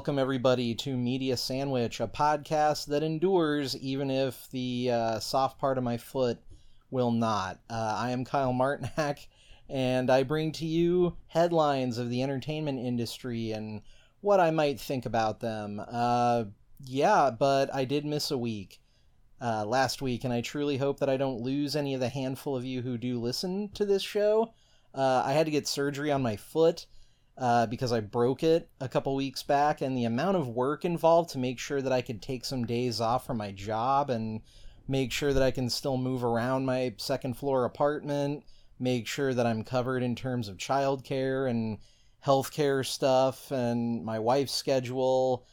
welcome everybody to Media Sandwich, a podcast that endures even if the uh, soft part of my foot will not. Uh, I am Kyle Martinak, and I bring to you headlines of the entertainment industry and what I might think about them. Uh, yeah, but I did miss a week uh, last week, and I truly hope that I don't lose any of the handful of you who do listen to this show. Uh, I had to get surgery on my foot uh, because I broke it a couple weeks back, and the amount of work involved to make sure that I could take some days off from my job and make sure that I can still move around my second floor apartment, make sure that I'm covered in terms of childcare and healthcare stuff and my wife's schedule.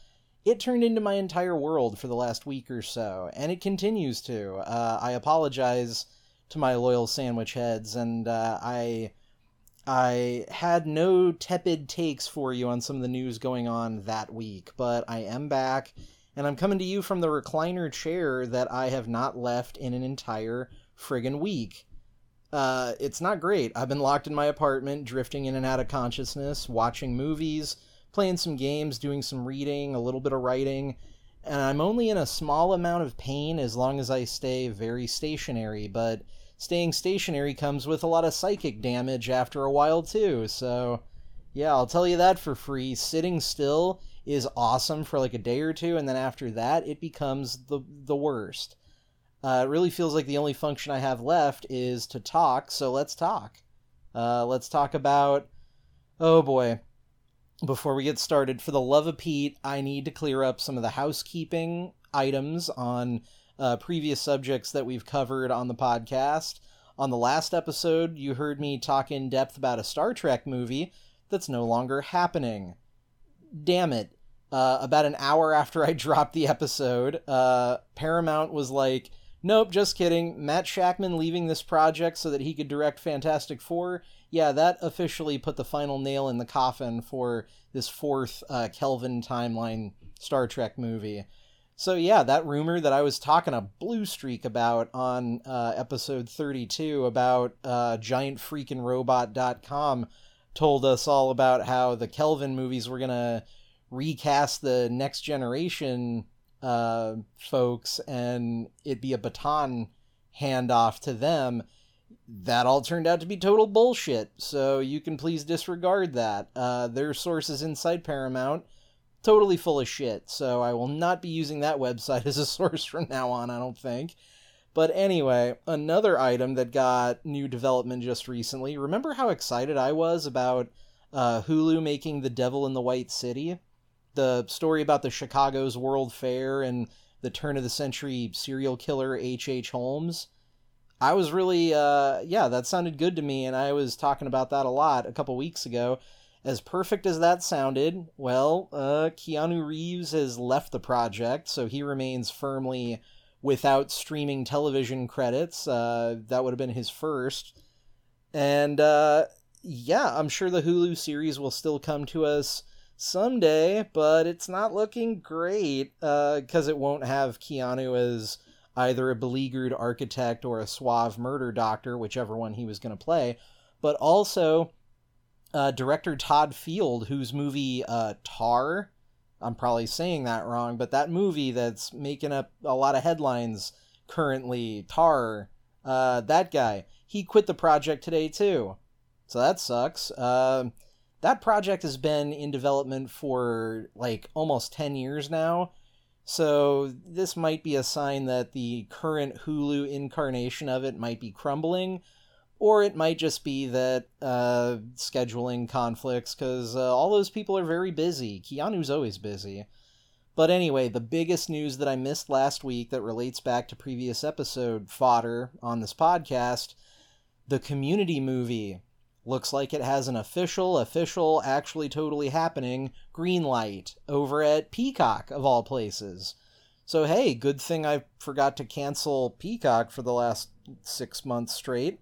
It turned into my entire world for the last week or so, and it continues to. Uh, I apologize to my loyal sandwich heads, and uh, I I had no tepid takes for you on some of the news going on that week, but I am back, and I'm coming to you from the recliner chair that I have not left in an entire friggin' week. Uh, it's not great. I've been locked in my apartment, drifting in and out of consciousness, watching movies, playing some games, doing some reading, a little bit of writing, and I'm only in a small amount of pain as long as I stay very stationary, but staying stationary comes with a lot of psychic damage after a while too. So, yeah, I'll tell you that for free. Sitting still is awesome for like a day or two, and then after that, it becomes the the worst. Uh, it really feels like the only function I have left is to talk. So let's talk. Uh, let's talk about. Oh boy. Before we get started, for the love of Pete, I need to clear up some of the housekeeping items on uh, previous subjects that we've covered on the podcast. On the last episode, you heard me talk in depth about a Star Trek movie that's no longer happening. Damn it. Uh, about an hour after I dropped the episode, uh, Paramount was like, Nope, just kidding. Matt Shakman leaving this project so that he could direct Fantastic Four. Yeah, that officially put the final nail in the coffin for this fourth uh, Kelvin timeline Star Trek movie. So yeah, that rumor that I was talking a blue streak about on uh, episode 32 about uh, giantfreakinrobot.com told us all about how the Kelvin movies were going to recast the next generation uh, folks and it'd be a baton handoff to them. That all turned out to be total bullshit. So you can please disregard that. Uh, their sources inside Paramount totally full of shit. So I will not be using that website as a source from now on, I don't think. But anyway, another item that got new development just recently. Remember how excited I was about uh, Hulu making The Devil in the White City? The story about the Chicago's World Fair and the turn of the century serial killer H.H. H. Holmes. I was really, uh, yeah, that sounded good to me, and I was talking about that a lot a couple weeks ago. As perfect as that sounded, well, uh, Keanu Reeves has left the project, so he remains firmly without streaming television credits. Uh, that would have been his first. And uh, yeah, I'm sure the Hulu series will still come to us someday, but it's not looking great because uh, it won't have Keanu as either a beleaguered architect or a suave murder doctor, whichever one he was going to play. But also, uh, director Todd Field, whose movie uh, Tar, I'm probably saying that wrong, but that movie that's making up a lot of headlines currently, Tar, uh, that guy, he quit the project today too. So that sucks. Uh, that project has been in development for like almost 10 years now. So this might be a sign that the current Hulu incarnation of it might be crumbling or it might just be that uh, scheduling conflicts because uh, all those people are very busy. Keanu's always busy. But anyway, the biggest news that I missed last week that relates back to previous episode fodder on this podcast the community movie. Looks like it has an official, official, actually totally happening green light over at Peacock, of all places. So, hey, good thing I forgot to cancel Peacock for the last six months straight.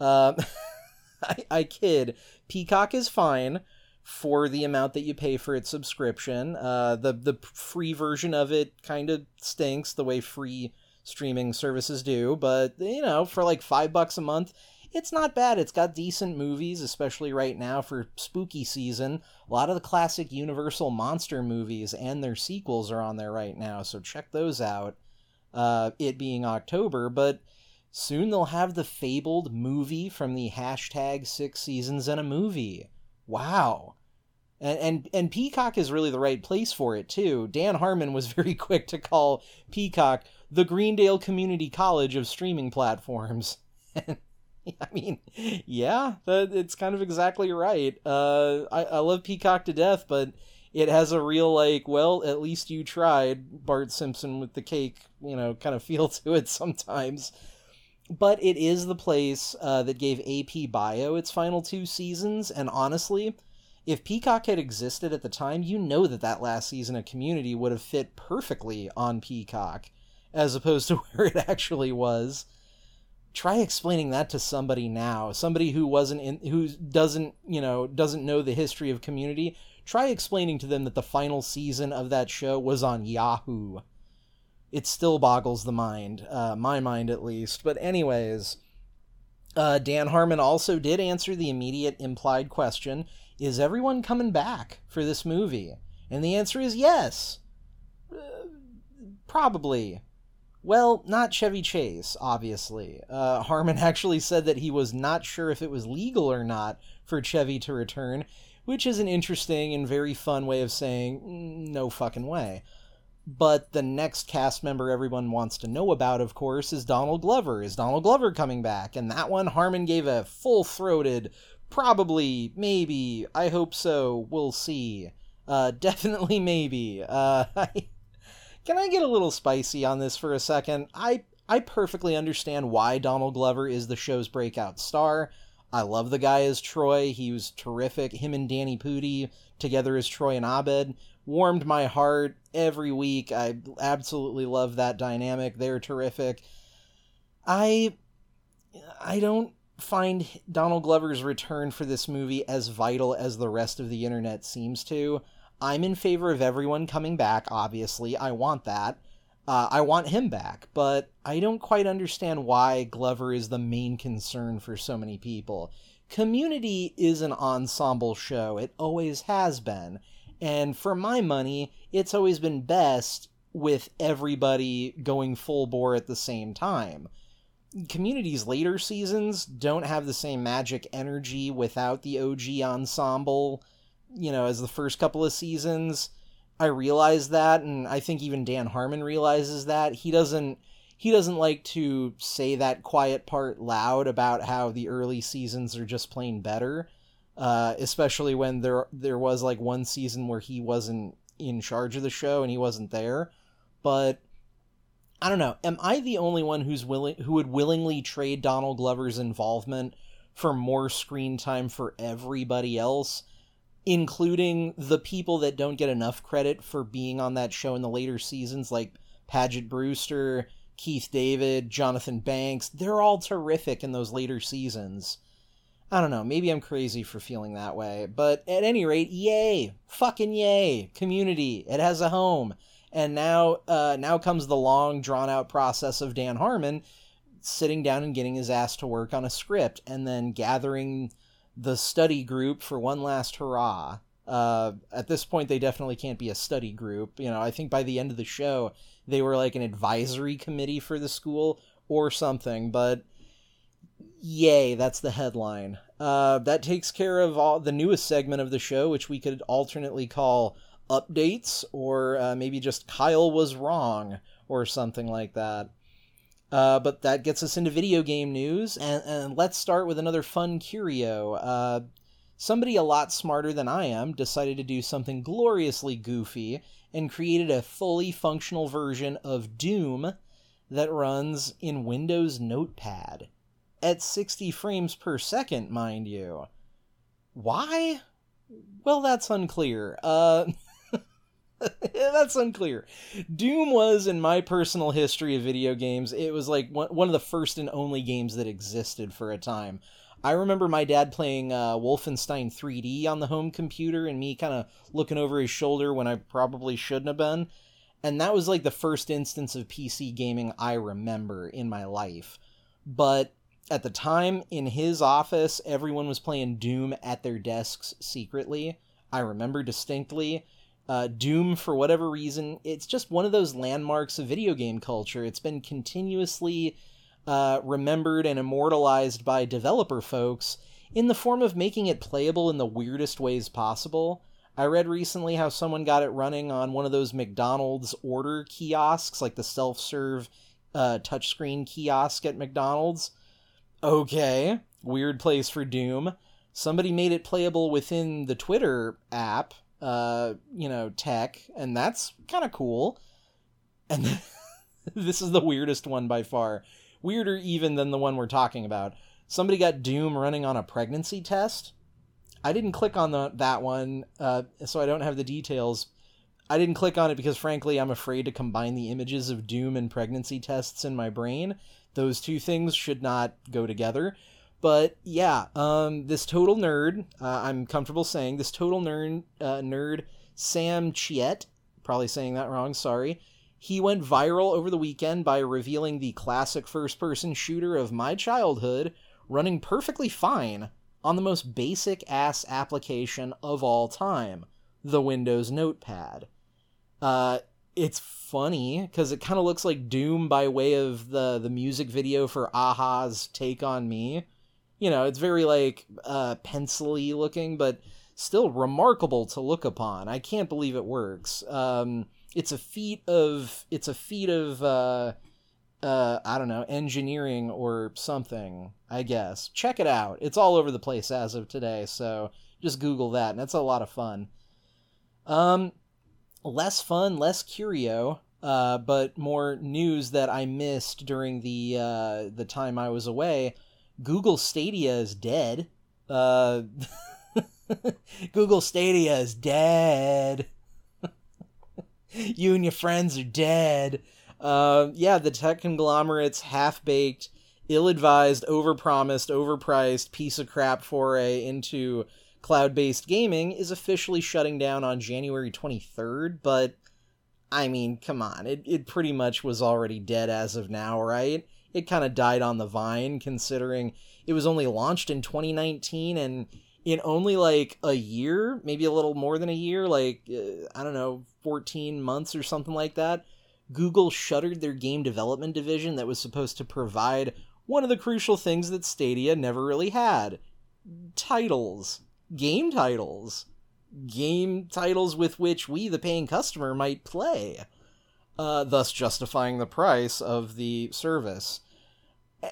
Um, I, I kid. Peacock is fine for the amount that you pay for its subscription. Uh, the the free version of it kind of stinks the way free streaming services do, but you know, for like five bucks a month, it's not bad. It's got decent movies, especially right now for spooky season. A lot of the classic Universal monster movies and their sequels are on there right now, so check those out. Uh, it being October, but soon they'll have the fabled movie from the hashtag six seasons and a movie. Wow. And, and and Peacock is really the right place for it too. Dan Harmon was very quick to call Peacock the Greendale Community College of streaming platforms. I mean, yeah, that it's kind of exactly right. Uh, I, I love Peacock to death, but it has a real like, well, at least you tried Bart Simpson with the cake, you know, kind of feel to it sometimes. But it is the place uh, that gave AP Bio its final two seasons, and honestly, if Peacock had existed at the time, you know that that last season of Community would have fit perfectly on Peacock, as opposed to where it actually was. Try explaining that to somebody now somebody who wasn't in who doesn't you know doesn't know the history of community. Try explaining to them that the final season of that show was on yahoo it still boggles the mind uh, my mind at least but anyways uh, dan harmon also did answer the immediate implied question is everyone coming back for this movie and the answer is yes uh, probably well, not Chevy Chase, obviously. Uh, Harmon actually said that he was not sure if it was legal or not for Chevy to return, which is an interesting and very fun way of saying, mm, no fucking way. But the next cast member everyone wants to know about, of course, is Donald Glover. Is Donald Glover coming back? And that one, Harmon gave a full throated, probably, maybe, I hope so, we'll see. Uh, definitely maybe. Uh, can I get a little spicy on this for a second? I I perfectly understand why Donald Glover is the show's breakout star. I love the guy as Troy. He was terrific. Him and Danny Pudi together as Troy and Abed warmed my heart every week. I absolutely love that dynamic. They're terrific. I I don't find Donald Glover's return for this movie as vital as the rest of the internet seems to. I'm in favor of everyone coming back, obviously. I want that. Uh, I want him back, but I don't quite understand why Glover is the main concern for so many people. Community is an ensemble show, it always has been. And for my money, it's always been best with everybody going full bore at the same time. Community's later seasons don't have the same magic energy without the OG ensemble you know, as the first couple of seasons. I realize that, and I think even Dan Harmon realizes that. He doesn't he doesn't like to say that quiet part loud about how the early seasons are just plain better. Uh, especially when there there was like one season where he wasn't in charge of the show and he wasn't there. But I don't know. Am I the only one who's willing who would willingly trade Donald Glover's involvement for more screen time for everybody else? Including the people that don't get enough credit for being on that show in the later seasons, like Paget Brewster, Keith David, Jonathan Banks. They're all terrific in those later seasons. I don't know, maybe I'm crazy for feeling that way, but at any rate, yay! Fucking yay! Community, it has a home. And now, uh, now comes the long, drawn out process of Dan Harmon sitting down and getting his ass to work on a script, and then gathering the study group for one last hurrah. Uh, at this point, they definitely can't be a study group. You know, I think by the end of the show, they were like an advisory committee for the school or something. But yay, that's the headline. Uh, that takes care of all the newest segment of the show, which we could alternately call updates or uh, maybe just Kyle was wrong or something like that. Uh, but that gets us into video game news, and, and let's start with another fun curio. Uh, somebody a lot smarter than I am decided to do something gloriously goofy and created a fully functional version of Doom that runs in Windows Notepad. At 60 frames per second, mind you. Why? Well, that's unclear. Uh. That's unclear. Doom was, in my personal history of video games, it was like one, of the first and only games that existed for a time. I remember my dad playing uh, Wolfenstein 3D on the home computer and me kind of looking over his shoulder when I probably shouldn't have been. And that was like the first instance of PC gaming I remember in my life. But at the time in his office, everyone was playing Doom at their desks secretly. I remember distinctly. Uh, Doom, for whatever reason, it's just one of those landmarks of video game culture. It's been continuously uh, remembered and immortalized by developer folks in the form of making it playable in the weirdest ways possible. I read recently how someone got it running on one of those McDonald's order kiosks, like the self serve uh, touchscreen kiosk at McDonald's. Okay, weird place for Doom. Somebody made it playable within the Twitter app, uh, you know, tech, and that's kind of cool. And this is the weirdest one by far. Weirder even than the one we're talking about. Somebody got Doom running on a pregnancy test. I didn't click on the, that one, uh, so I don't have the details. I didn't click on it because, frankly, I'm afraid to combine the images of Doom and pregnancy tests in my brain. Those two things should not go together. But yeah, um, this total nerd, uh, I'm comfortable saying, this total nerd, uh, nerd Sam Chiet, probably saying that wrong, sorry. He went viral over the weekend by revealing the classic first person shooter of my childhood running perfectly fine on the most basic ass application of all time, the Windows Notepad. Uh, it's funny because it kind of looks like Doom by way of the the music video for a-ha's Take on Me. You know, it's very like uh, pencily looking, but still remarkable to look upon. I can't believe it works. Um, it's a feat of it's a feat of uh, uh, I don't know engineering or something. I guess check it out. It's all over the place as of today, so just Google that, and that's a lot of fun. Um, less fun, less curio, uh, but more news that I missed during the uh, the time I was away. Google Stadia is dead. Uh, Google Stadia is dead. you and your friends are dead. Uh, yeah, the tech conglomerate's half baked, ill advised, overpromised, overpriced piece of crap foray into cloud based gaming is officially shutting down on January 23rd, but I mean, come on, it, it pretty much was already dead as of now, right? It kind of died on the vine considering it was only launched in 2019 and in only like a year, maybe a little more than a year, like, uh, I don't know, 14 months or something like that, Google shuttered their game development division that was supposed to provide one of the crucial things that Stadia never really had titles game titles. Game titles with which we, the paying customer, might play, uh, thus justifying the price of the service.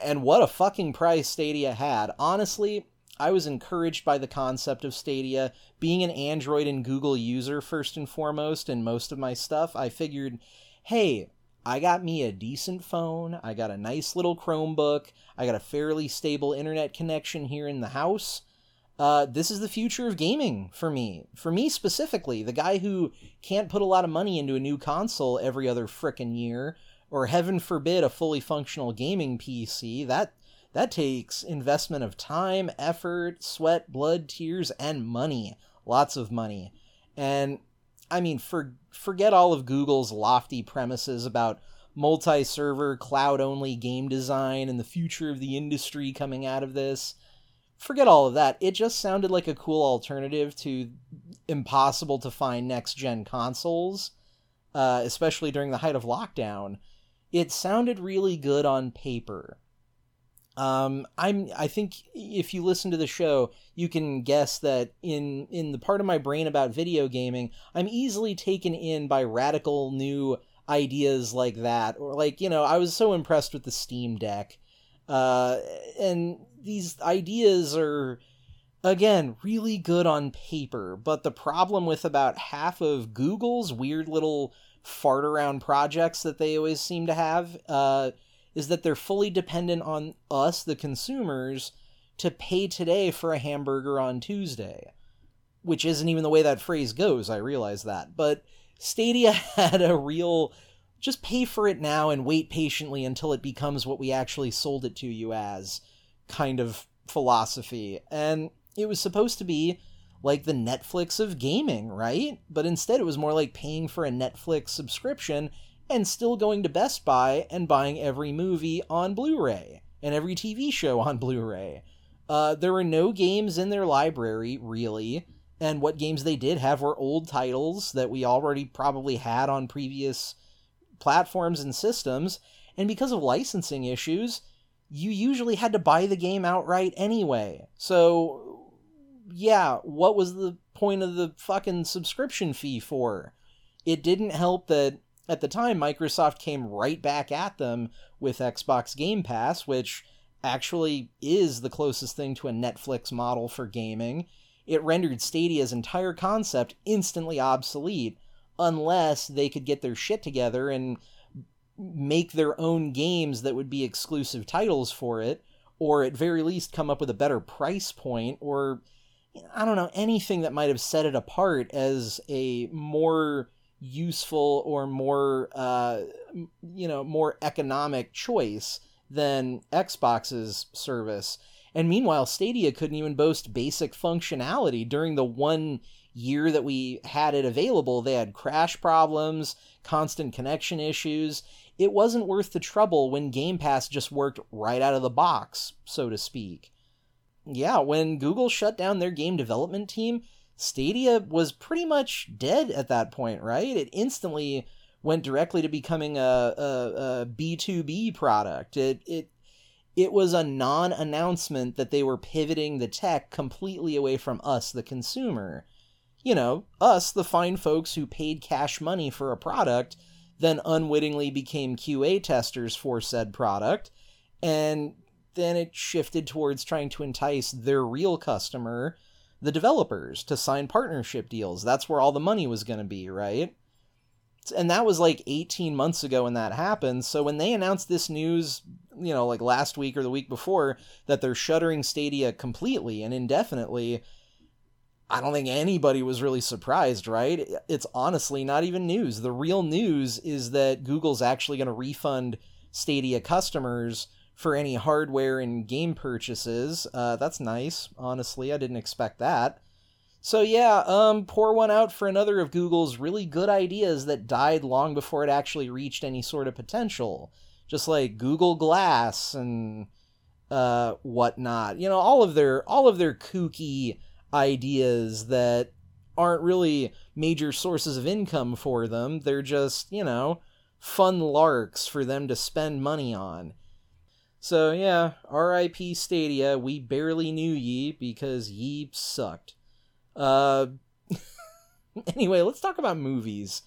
And what a fucking price Stadia had. Honestly, I was encouraged by the concept of Stadia. Being an Android and Google user, first and foremost, in most of my stuff, I figured, hey, I got me a decent phone, I got a nice little Chromebook, I got a fairly stable internet connection here in the house uh, this is the future of gaming for me. For me specifically, the guy who can't put a lot of money into a new console every other frickin' year, or heaven forbid a fully functional gaming PC, that that takes investment of time, effort, sweat, blood, tears, and money. Lots of money. And I mean, for forget all of Google's lofty premises about multi-server, cloud-only game design and the future of the industry coming out of this forget all of that. It just sounded like a cool alternative to impossible to find next gen consoles, uh, especially during the height of lockdown. It sounded really good on paper. Um, I'm. I think if you listen to the show, you can guess that in in the part of my brain about video gaming, I'm easily taken in by radical new ideas like that, or like you know, I was so impressed with the Steam Deck uh, and these ideas are, again, really good on paper, but the problem with about half of Google's weird little fart around projects that they always seem to have uh, is that they're fully dependent on us, the consumers, to pay today for a hamburger on Tuesday. Which isn't even the way that phrase goes, I realize that. But Stadia had a real just pay for it now and wait patiently until it becomes what we actually sold it to you as kind of philosophy. And it was supposed to be like the Netflix of gaming, right? But instead it was more like paying for a Netflix subscription and still going to Best Buy and buying every movie on Blu ray. and every TV show on Blu ray. Uh, there were no games in their library, really, and what games they did have were old titles that we already probably had on previous platforms and systems, and because of licensing issues, you usually had to buy the game outright anyway. So, yeah, what was the point of the fucking subscription fee for? It didn't help that at the time Microsoft came right back at them with Xbox Game Pass, which actually is the closest thing to a Netflix model for gaming. It rendered Stadia's entire concept instantly obsolete unless they could get their shit together and make their own games that would be exclusive titles for it, or at very least come up with a better price point, or I don't know, anything that might have set it apart as a more useful or more, uh, you know, more economic choice than Xbox's service. And meanwhile, Stadia couldn't even boast basic functionality during the one year that we had it available. They had crash problems, constant connection issues. It wasn't worth the trouble when Game Pass just worked right out of the box, so to speak. Yeah, when Google shut down their game development team, Stadia was pretty much dead at that point, right? It instantly went directly to becoming a, a, a B2B product. It, it, it was a non announcement that they were pivoting the tech completely away from us, the consumer. You know, us, the fine folks who paid cash money for a product, then unwittingly became QA testers for said product. And then it shifted towards trying to entice their real customer, the developers, to sign partnership deals. That's where all the money was going to be, right? and that was like 18 months ago when that happened. So when they announced this news, you know, like last week or the week before, that they're shuttering Stadia completely and indefinitely, I don't think anybody was really surprised, right? It's honestly not even news. The real news is that Google's actually going to refund Stadia customers for any hardware and game purchases. Uh, that's nice, honestly. I didn't expect that. So yeah, um, pour one out for another of Google's really good ideas that died long before it actually reached any sort of potential. Just like Google Glass and uh, whatnot. You know, all of their all of their kooky ideas that aren't really major sources of income for them. They're just, you know, fun larks for them to spend money on. So yeah, R.I.P. Stadia, we barely knew ye because ye sucked. Uh, anyway, let's talk about movies.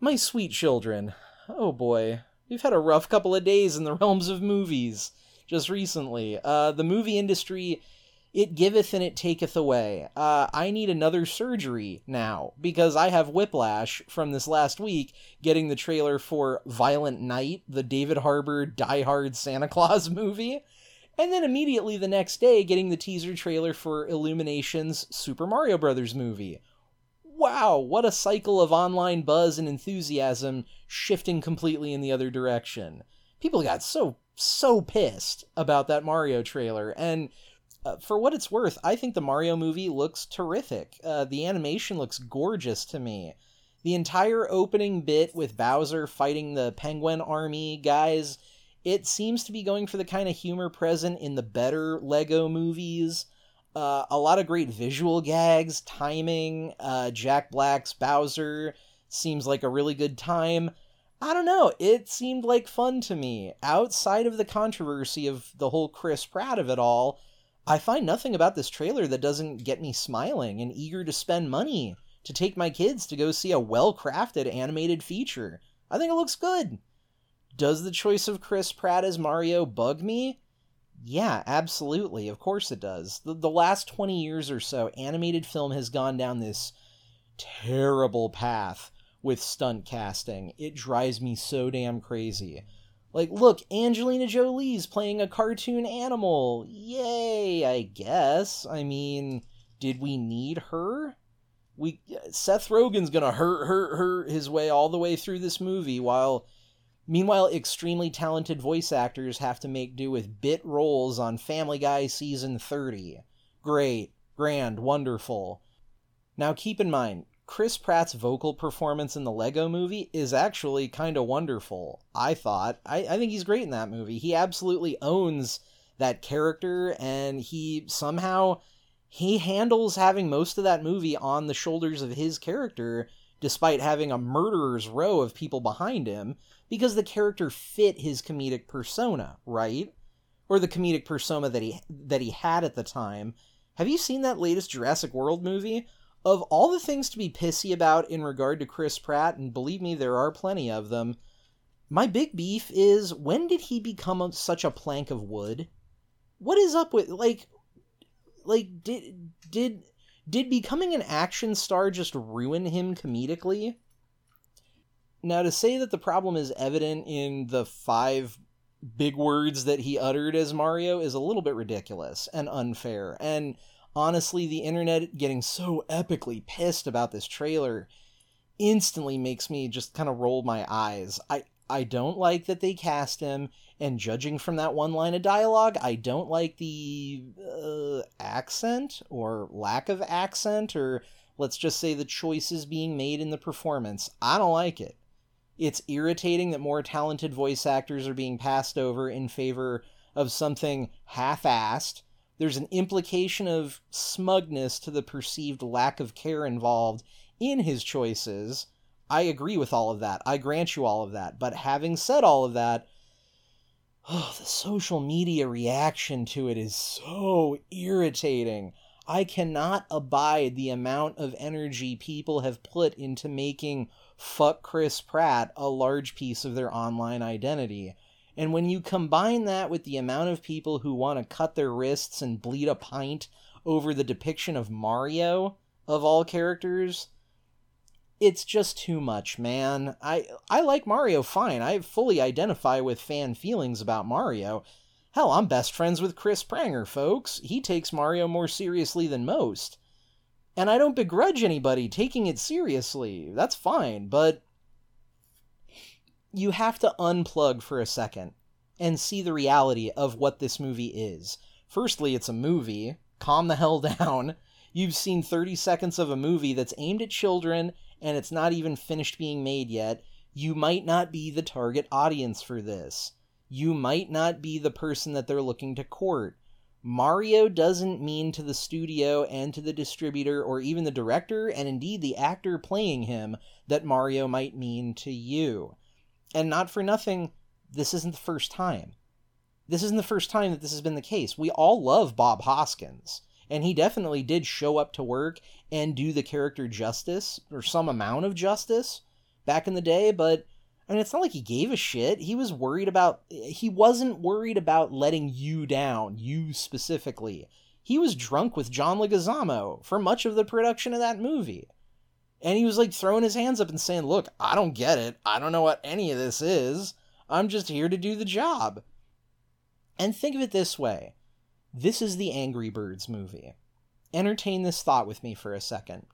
My sweet children. Oh boy, we've had a rough couple of days in the realms of movies just recently. Uh, the movie industry, it giveth and it taketh away. Uh, I need another surgery now because I have whiplash from this last week getting the trailer for Violent Night, the David Harbour Die Hard Santa Claus movie and then immediately the next day getting the teaser trailer for Illumination's Super Mario Bros. movie. Wow, what a cycle of online buzz and enthusiasm shifting completely in the other direction. People got so, so pissed about that Mario trailer, and uh, for what it's worth, I think the Mario movie looks terrific. Uh, the animation looks gorgeous to me. The entire opening bit with Bowser fighting the Penguin Army guys it seems to be going for the kind of humor present in the better Lego movies. Uh, a lot of great visual gags, timing. Uh, Jack Black's Bowser seems like a really good time. I don't know. It seemed like fun to me. Outside of the controversy of the whole Chris Pratt of it all, I find nothing about this trailer that doesn't get me smiling and eager to spend money to take my kids to go see a well crafted animated feature. I think it looks good. Does the choice of Chris Pratt as Mario bug me? Yeah, absolutely. Of course it does. The, the last 20 years or so, animated film has gone down this terrible path with stunt casting. It drives me so damn crazy. Like, look, Angelina Jolie's playing a cartoon animal. Yay, I guess. I mean, did we need her? We Seth Rogen's gonna hurt hurt hurt his way all the way through this movie while Meanwhile, extremely talented voice actors have to make do with bit roles on Family Guy season 30. Great, grand, wonderful. Now keep in mind, Chris Pratt's vocal performance in the Lego movie is actually kind of wonderful, I thought. I, I think he's great in that movie. He absolutely owns that character, and he somehow he handles having most of that movie on the shoulders of his character despite having a murderer's row of people behind him because the character fit his comedic persona, right? Or the comedic persona that he that he had at the time. Have you seen that latest Jurassic World movie? Of all the things to be pissy about in regard to Chris Pratt, and believe me, there are plenty of them, my big beef is when did he become such a plank of wood? What is up with like like did did did becoming an action star just ruin him comedically? Now to say that the problem is evident in the five big words that he uttered as Mario is a little bit ridiculous and unfair. And honestly, the internet getting so epically pissed about this trailer instantly makes me just kind of roll my eyes. I I don't like that they cast him, and judging from that one line of dialogue, I don't like the uh, accent or lack of accent, or let's just say the choices being made in the performance. I don't like it. It's irritating that more talented voice actors are being passed over in favor of something half assed there's an implication of smugness to the perceived lack of care involved in his choices. I agree with all of that. I grant you all of that. But having said all of that, oh, the social media reaction to it is so irritating. I cannot abide the amount of energy people have put into making fuck Chris Pratt a large piece of their online identity. And when you combine that with the amount of people who want to cut their wrists and bleed a pint over the depiction of Mario, of all characters, it's just too much, man. I I like Mario fine. I fully identify with fan feelings about Mario. Hell, I'm best friends with Chris Pranger, folks. He takes Mario more seriously than most. And I don't begrudge anybody taking it seriously. That's fine, but you have to unplug for a second and see the reality of what this movie is. Firstly, it's a movie. Calm the hell down. You've seen 30 seconds of a movie that's aimed at children and it's not even finished being made yet. You might not be the target audience for this. You might not be the person that they're looking to court. Mario doesn't mean to the studio and to the distributor or even the director, and indeed the actor playing him, that Mario might mean to you. And not for nothing, this isn't the first time. This isn't the first time that this has been the case. We all love Bob Hoskins, and he definitely did show up to work and do the character justice, or some amount of justice, back in the day, but I mean, it's not like he gave a shit. He was worried about, he wasn't worried about letting you down, you specifically. He was drunk with John Leguizamo for much of the production of that movie. And he was like throwing his hands up and saying, Look, I don't get it. I don't know what any of this is. I'm just here to do the job. And think of it this way this is the Angry Birds movie. Entertain this thought with me for a second.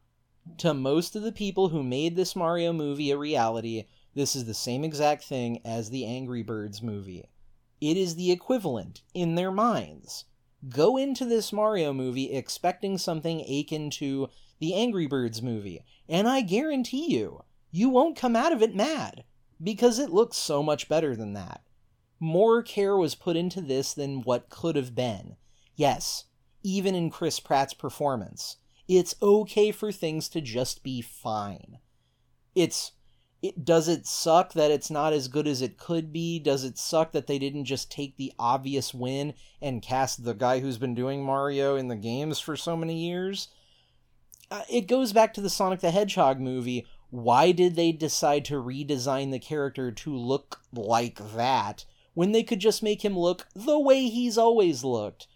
To most of the people who made this Mario movie a reality, this is the same exact thing as the Angry Birds movie. It is the equivalent in their minds. Go into this Mario movie expecting something akin to the Angry Birds movie, and I guarantee you, you won't come out of it mad, because it looks so much better than that. More care was put into this than what could have been. Yes, even in Chris Pratt's performance, it's okay for things to just be fine. It's it does it suck that it's not as good as it could be? Does it suck that they didn't just take the obvious win and cast the guy who's been doing Mario in the games for so many years? Uh, it goes back to the Sonic the Hedgehog movie. Why did they decide to redesign the character to look like that when they could just make him look the way he's always looked?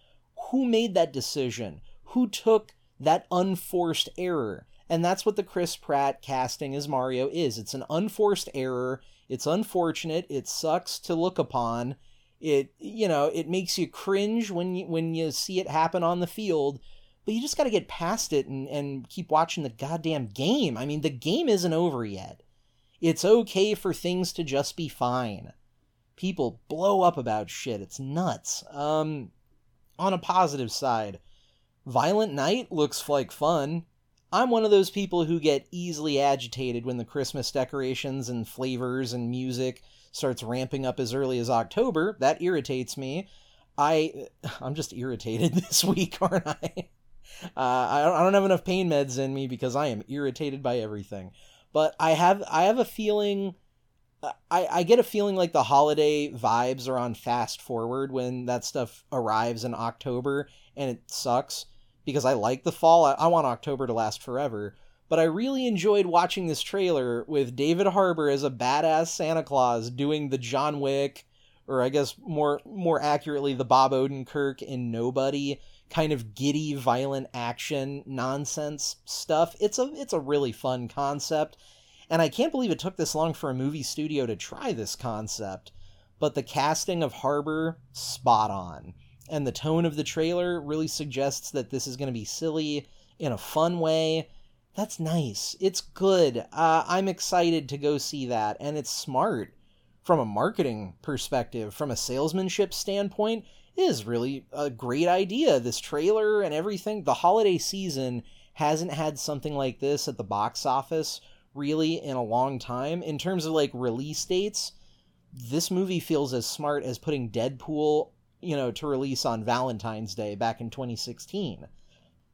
Who made that decision? Who took that unforced error? And that's what the Chris Pratt casting as Mario is. It's an unforced error. It's unfortunate. It sucks to look upon. It you know, it makes you cringe when you when you see it happen on the field but you just got to get past it and, and keep watching the goddamn game. I mean, the game isn't over yet. It's okay for things to just be fine. People blow up about shit. It's nuts. Um, on a positive side, Violent Night looks like fun. I'm one of those people who get easily agitated when the Christmas decorations and flavors and music starts ramping up as early as October. That irritates me. I I'm just irritated this week, aren't I? Uh, I don't have enough pain meds in me because I am irritated by everything. But I have I have a feeling I, I get a feeling like the holiday vibes are on fast forward when that stuff arrives in October and it sucks because I like the fall. I, I want October to last forever. But I really enjoyed watching this trailer with David Harbour as a badass Santa Claus doing the John Wick, or I guess more more accurately, the Bob Odenkirk in Nobody kind of giddy, violent action nonsense stuff. It's a it's a really fun concept and I can't believe it took this long for a movie studio to try this concept. But the casting of Harbour, spot on. And the tone of the trailer really suggests that this is going to be silly in a fun way. That's nice. It's good. Uh, I'm excited to go see that. And it's smart from a marketing perspective, from a salesmanship standpoint. Is really a great idea. This trailer and everything. The holiday season hasn't had something like this at the box office really in a long time. In terms of like release dates, this movie feels as smart as putting Deadpool, you know, to release on Valentine's Day back in 2016.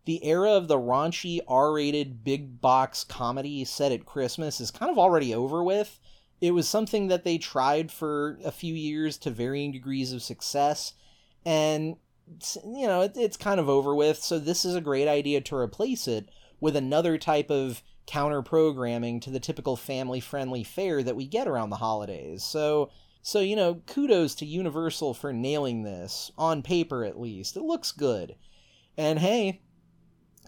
The era of the raunchy R-rated big box comedy set at Christmas is kind of already over with. It was something that they tried for a few years to varying degrees of success and you know, it, it's kind of over with, so this is a great idea to replace it with another type of counter programming to the typical family friendly fare that we get around the holidays. So, so you know, kudos to Universal for nailing this on paper at least. It looks good. And hey,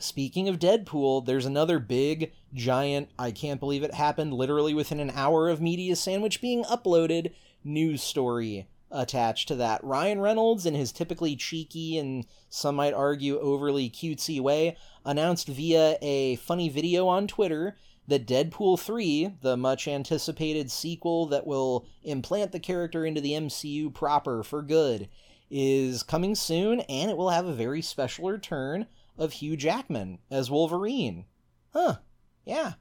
speaking of Deadpool, there's another big, giant, I can't believe it happened literally within an hour of Media Sandwich being uploaded news story attached to that. Ryan Reynolds, in his typically cheeky and some might argue overly cutesy way, announced via a funny video on Twitter that Deadpool 3, the much anticipated sequel that will implant the character into the MCU proper for good, is coming soon and it will have a very special return of Hugh Jackman as Wolverine. Huh. Yeah.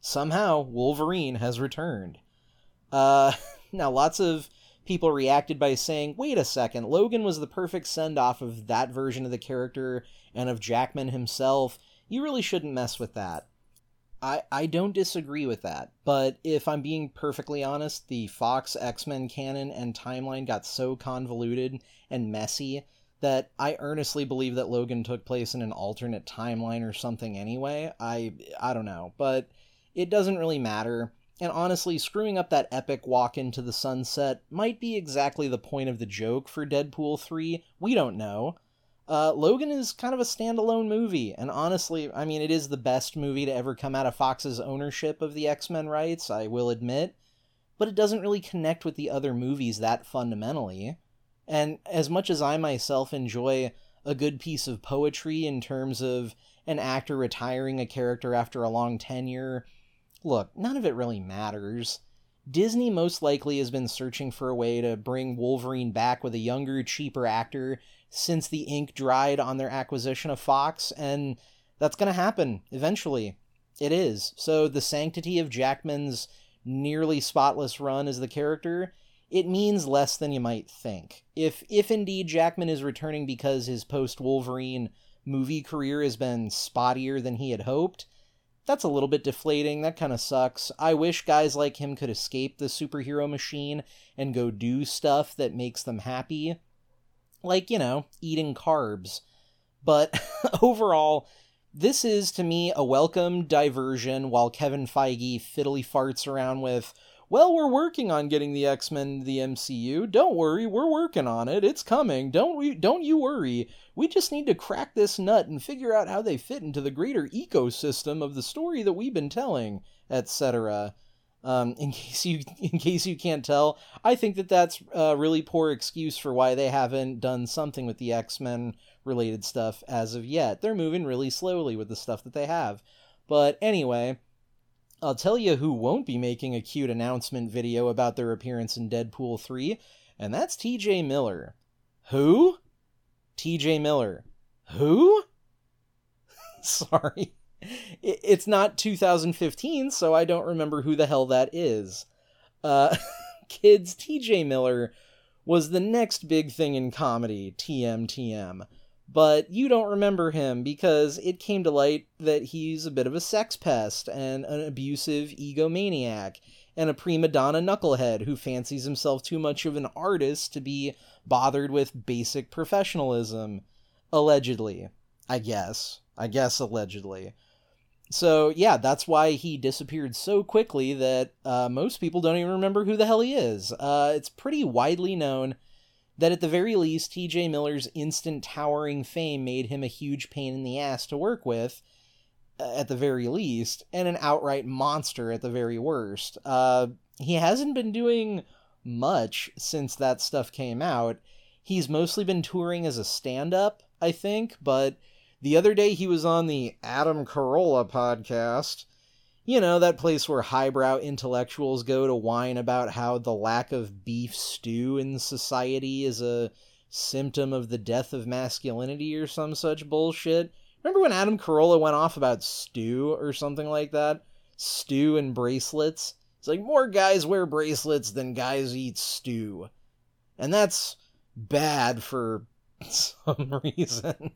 Somehow Wolverine has returned. Uh now lots of people reacted by saying, wait a second, Logan was the perfect send off of that version of the character and of Jackman himself. You really shouldn't mess with that. I, I don't disagree with that, but if I'm being perfectly honest, the Fox X Men canon and timeline got so convoluted and messy that I earnestly believe that Logan took place in an alternate timeline or something anyway. I I don't know, but it doesn't really matter. And honestly, screwing up that epic walk into the sunset might be exactly the point of the joke for Deadpool 3. We don't know. Uh, Logan is kind of a standalone movie, and honestly, I mean, it is the best movie to ever come out of Fox's ownership of the X Men rights, I will admit, but it doesn't really connect with the other movies that fundamentally. And as much as I myself enjoy a good piece of poetry in terms of an actor retiring a character after a long tenure, Look, none of it really matters. Disney most likely has been searching for a way to bring Wolverine back with a younger, cheaper actor since the ink dried on their acquisition of Fox, and that's going to happen eventually. It is. So the sanctity of Jackman's nearly spotless run as the character, it means less than you might think. If if indeed Jackman is returning because his post Wolverine movie career has been spottier than he had hoped, that's a little bit deflating. That kind of sucks. I wish guys like him could escape the superhero machine and go do stuff that makes them happy. Like, you know, eating carbs. But overall, this is to me a welcome diversion while Kevin Feige fiddly farts around with, well, we're working on getting the X-Men the MCU. Don't worry, we're working on it. It's coming. Don't we don't you worry. We just need to crack this nut and figure out how they fit into the greater ecosystem of the story that we've been telling, etc. Um, in case you in case you can't tell, I think that that's a really poor excuse for why they haven't done something with the X-Men related stuff as of yet. They're moving really slowly with the stuff that they have. But anyway, I'll tell you who won't be making a cute announcement video about their appearance in Deadpool 3, and that's TJ Miller. Who? TJ Miller. Who? Sorry. it's not 2015, so I don't remember who the hell that is. Uh, kids, TJ Miller was the next big thing in comedy, TMTM. But you don't remember him because it came to light that he's a bit of a sex pest and an abusive egomaniac and a prima donna knucklehead who fancies himself too much of an artist to be bothered with basic professionalism. Allegedly. I guess. I guess allegedly. So, yeah, that's why he disappeared so quickly that uh, most people don't even remember who the hell he is. Uh, it's pretty widely known that at the very least, TJ Miller's instant towering fame made him a huge pain in the ass to work with, uh, at the very least, and an outright monster at the very worst. Uh, he hasn't been doing much since that stuff came out. He's mostly been touring as a stand up, I think, but the other day he was on the Adam Carolla podcast. You know, that place where highbrow intellectuals go to whine about how the lack of beef stew in society is a symptom of the death of masculinity or some such bullshit. Remember when Adam Carolla went off about stew or something like that? Stew and bracelets? It's like more guys wear bracelets than guys eat stew. And that's bad for some reason.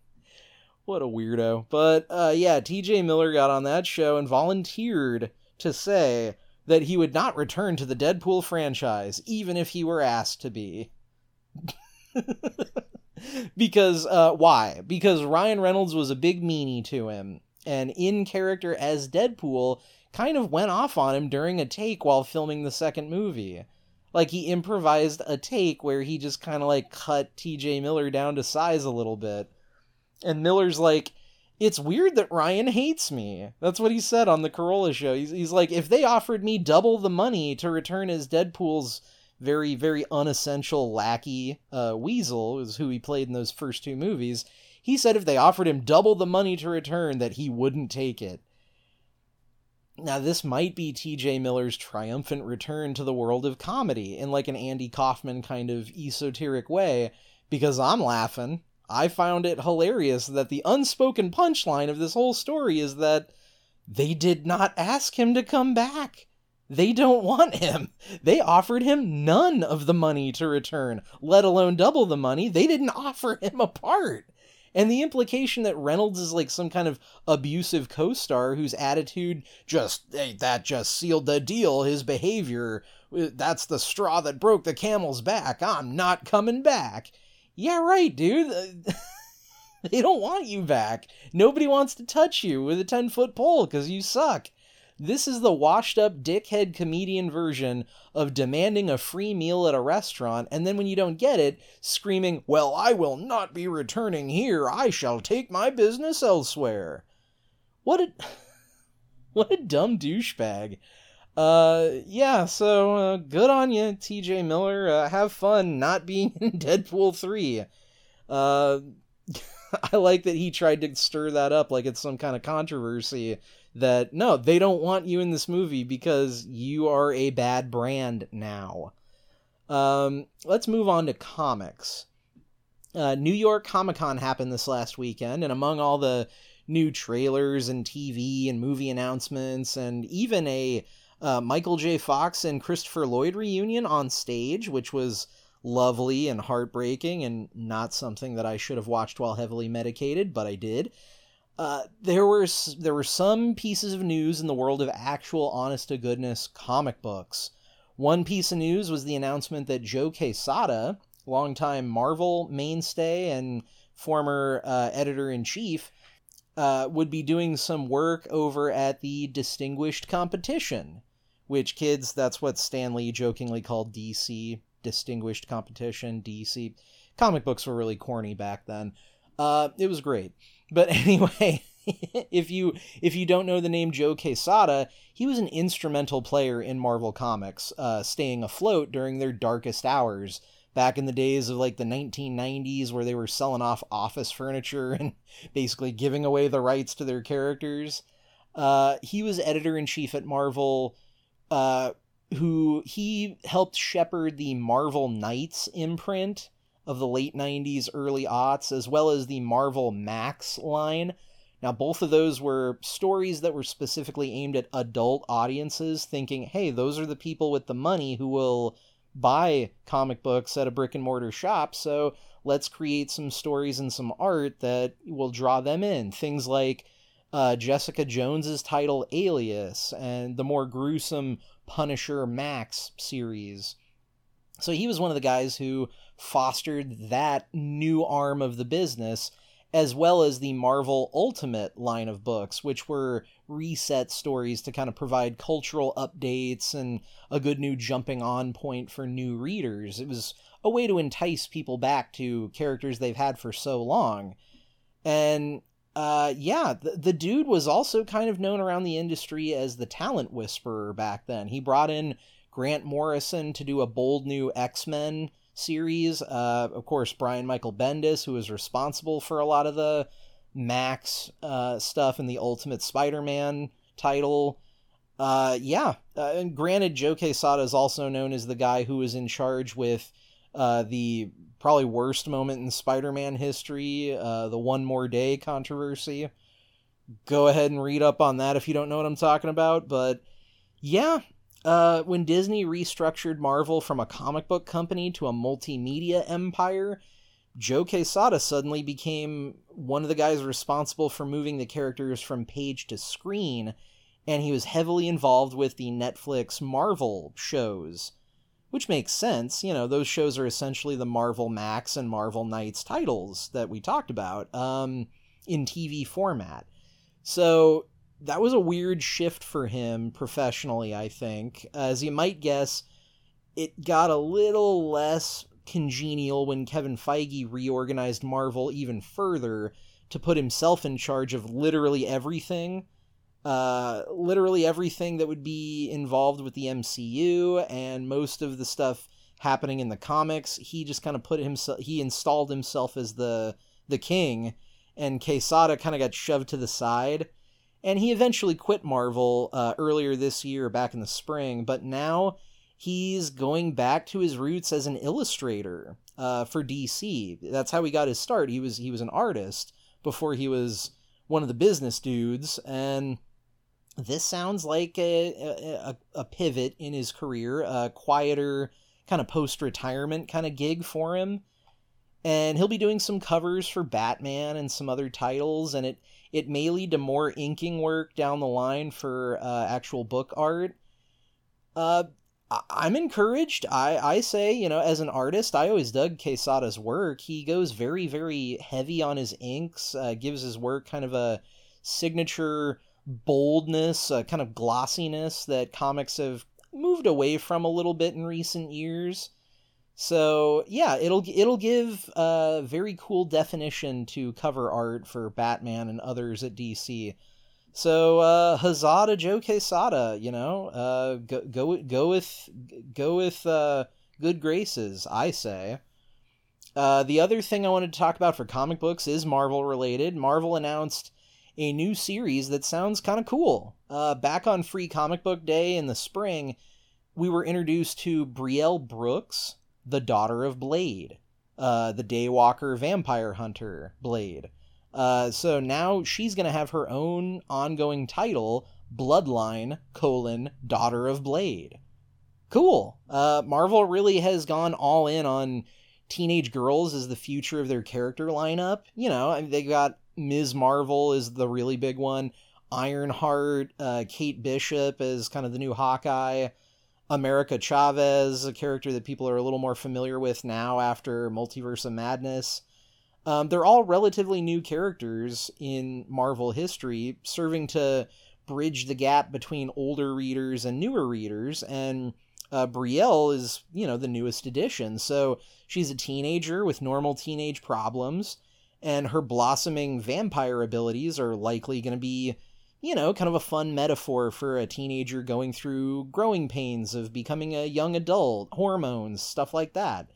What a weirdo. But uh, yeah, TJ Miller got on that show and volunteered to say that he would not return to the Deadpool franchise, even if he were asked to be. because, uh, why? Because Ryan Reynolds was a big meanie to him, and in character as Deadpool, kind of went off on him during a take while filming the second movie. Like, he improvised a take where he just kind of like cut TJ Miller down to size a little bit and Miller's like, it's weird that Ryan hates me. That's what he said on the Carolla show. He's, he's like, if they offered me double the money to return as Deadpool's very, very unessential lackey, uh, Weasel, is who he played in those first two movies, he said if they offered him double the money to return, that he wouldn't take it. Now, this might be TJ Miller's triumphant return to the world of comedy in like an Andy Kaufman kind of esoteric way, because I'm laughing. I found it hilarious that the unspoken punchline of this whole story is that they did not ask him to come back. They don't want him. They offered him none of the money to return, let alone double the money. They didn't offer him a part. And the implication that Reynolds is like some kind of abusive co star whose attitude just, hey, that just sealed the deal, his behavior, uh, that's the straw that broke the camel's back. I'm not coming back yeah, right, dude. they don't want you back. Nobody wants to touch you with a 10 foot pole because you suck. This is the washed up dickhead comedian version of demanding a free meal at a restaurant and then when you don't get it, screaming, Well, I will not be returning here. I shall take my business elsewhere. What a. What a dumb douchebag. Uh, yeah, so uh, good on you, TJ Miller. Uh, have fun not being in Deadpool 3. Uh, I like that he tried to stir that up like it's some kind of controversy that no, they don't want you in this movie because you are a bad brand now. Um, let's move on to comics. Uh, New York Comic Con happened this last weekend, and among all the new trailers and TV and movie announcements, and even a uh, Michael J. Fox and Christopher Lloyd reunion on stage, which was lovely and heartbreaking and not something that I should have watched while heavily medicated, but I did. Uh, there were there were some pieces of news in the world of actual honest to goodness comic books. One piece of news was the announcement that Joe Quesada, longtime Marvel mainstay and former uh, editor in chief, uh, would be doing some work over at the Distinguished Competition, which kids, that's what Stan Lee jokingly called DC, Distinguished Competition, DC. Comic books were really corny back then. Uh, it was great. But anyway, if you if you don't know the name Joe Quesada, he was an instrumental player in Marvel Comics, uh, staying afloat during their darkest hours back in the days of like the 1990s where they were selling off office furniture and basically giving away the rights to their characters. Uh, he was editor in chief at Marvel uh, who he helped shepherd the Marvel Knights imprint of the late 90s, early aughts, as well as the Marvel Max line. Now, both of those were stories that were specifically aimed at adult audiences, thinking, hey, those are the people with the money who will buy comic books at a brick and mortar shop. So let's create some stories and some art that will draw them in. Things like uh, Jessica Jones's title Alias and the more gruesome Punisher Max series. So he was one of the guys who fostered that new arm of the business, as well as the Marvel Ultimate line of books, which were reset stories to kind of provide cultural updates and a good new jumping on point for new readers. It was a way to entice people back to characters they've had for so long. And uh, yeah, the, the dude was also kind of known around the industry as the talent whisperer back then. He brought in Grant Morrison to do a bold new X Men series. Uh, of course, Brian Michael Bendis, who was responsible for a lot of the Max uh, stuff in the Ultimate Spider Man title. Uh, yeah, uh, and granted, Joe Quesada is also known as the guy who was in charge with uh, the probably worst moment in Spider Man history, uh, the One More Day controversy. Go ahead and read up on that if you don't know what I'm talking about. But yeah, uh, when Disney restructured Marvel from a comic book company to a multimedia empire, Joe Quesada suddenly became one of the guys responsible for moving the characters from page to screen, and he was heavily involved with the Netflix Marvel shows. Which makes sense, you know, those shows are essentially the Marvel Max and Marvel Knights titles that we talked about um, in TV format. So that was a weird shift for him professionally, I think. As you might guess, it got a little less congenial when Kevin Feige reorganized Marvel even further to put himself in charge of literally everything. Uh, literally everything that would be involved with the MCU and most of the stuff happening in the comics. He just kind of put himself, he installed himself as the the king, and Quesada kind of got shoved to the side and he eventually quit Marvel uh, earlier this year, back in the spring, but now he's going back to his roots as an illustrator uh, for DC. That's how he got his start. He was he was an artist before he was one of the business dudes, and this sounds like a a, a pivot in his career, a quieter kind of post retirement kind of gig for him. And he'll be doing some covers for Batman and some other titles, and it it may lead to more inking work down the line for uh, actual book art. Uh, I'm encouraged. I, I say, you know, as an artist, I always dug Quesada's work. He goes very, very heavy on his inks, uh, gives his work kind of a signature boldness, a kind of glossiness that comics have moved away from a little bit in recent years. So yeah, it'll it'll give a very cool definition to cover art for Batman and others at DC. So uh, huzzah to Joe Quesada, you know, uh, go go go with go with uh, good graces, I say. Uh, the other thing I wanted to talk about for comic books is Marvel related. Marvel announced a new series that sounds kind of cool. Uh, back on Free Comic Book Day in the spring, we were introduced to Brielle Brooks, the daughter of Blade, uh, the Daywalker vampire hunter Blade. Uh, so now she's going to have her own ongoing title, Bloodline, colon, Daughter of Blade. Cool. Uh, Marvel really has gone all in on teenage girls as the future of their character lineup. You know, they got Ms. Marvel is the really big one. Ironheart, uh, Kate Bishop is kind of the new Hawkeye. America Chavez, a character that people are a little more familiar with now after Multiverse of Madness. Um, they're all relatively new characters in Marvel history, serving to bridge the gap between older readers and newer readers. And uh, Brielle is, you know, the newest addition. So she's a teenager with normal teenage problems, and her blossoming vampire abilities are likely going to be you know, kind of a fun metaphor for a teenager going through growing pains of becoming a young adult, hormones, stuff like that.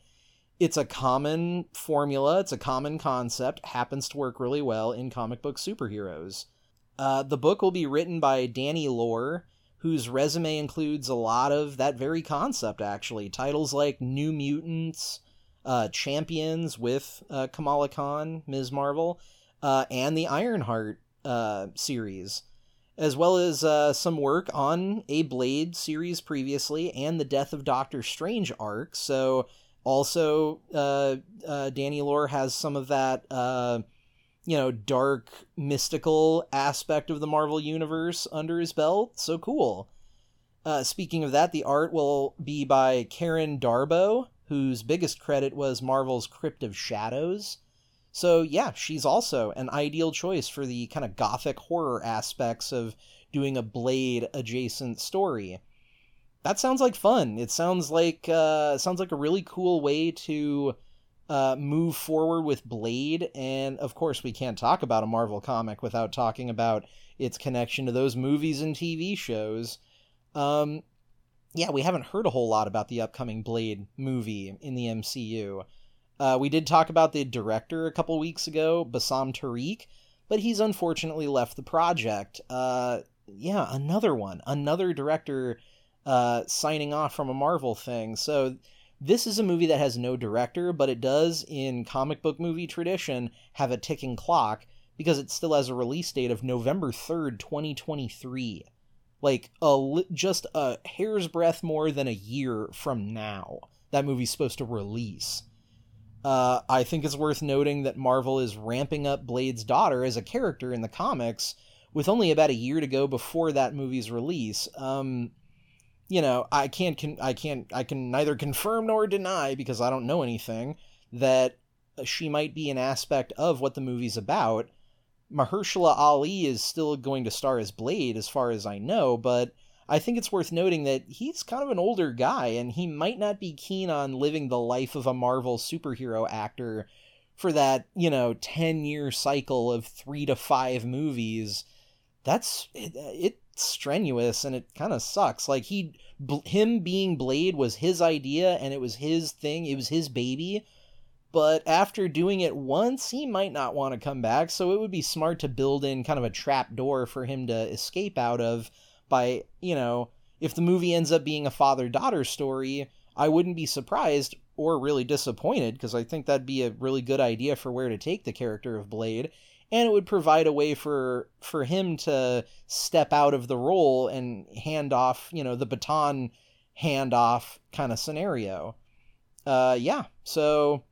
It's a common formula, it's a common concept, happens to work really well in comic book superheroes. Uh, the book will be written by Danny Lore, whose resume includes a lot of that very concept, actually. Titles like New Mutants, uh, Champions with uh, Kamala Khan, Ms. Marvel, uh, and the Ironheart uh, series, as well as uh, some work on a Blade series previously and the Death of Doctor Strange arc. So also, uh, Danny Lore has some of that, you know, dark, mystical aspect of the Marvel Universe under his belt. So cool. Speaking of that, the art will be by Karen Darboe, whose biggest credit was Marvel's Crypt of Shadows. So, yeah, she's also an ideal choice for the kind of gothic horror aspects of doing a Blade adjacent story. That sounds like fun. It sounds like uh, sounds like a really cool way to uh, move forward with Blade, and of course, we can't talk about a Marvel comic without talking about its connection to those movies and TV shows. Um, yeah, we haven't heard a whole lot about the upcoming Blade movie in the MCU. Uh, we did talk about the director a couple weeks ago, Bassam Tariq, but he's unfortunately left the project. Uh, yeah, another one, another director uh, signing off from a Marvel thing. So this is a movie that has no director, but it does, in comic book movie tradition, have a ticking clock because it still has a release date of November 3rd, 2023 like a just a hair's breadth more than a year from now that movie's supposed to release. Uh, i think it's worth noting that marvel is ramping up blade's daughter as a character in the comics with only about a year to go before that movie's release. Um, you know i can't con- i can't i can neither confirm nor deny because i don't know anything that she might be an aspect of what the movie's about Mahershala Ali is still going to star as Blade, as far as I know, but I think it's worth noting that he's kind of an older guy, and he might not be keen on living the life of a Marvel superhero actor for that, you know, 10 year cycle of three to five movies. That's it, it's strenuous and it kind of sucks. Like, he, him being Blade was his idea and it was his thing, it was his baby but after doing it once, he might not want to come back, so it would be smart to build in kind of a trap door for him to escape out of by, you know, if the movie ends up being a father daughter story, I wouldn't be surprised or really disappointed because I think that'd be a really good idea for where to take the character of Blade and it would provide a way for for him to step out of the role and hand off, you know, the baton handoff kind of scenario. Uh yeah. So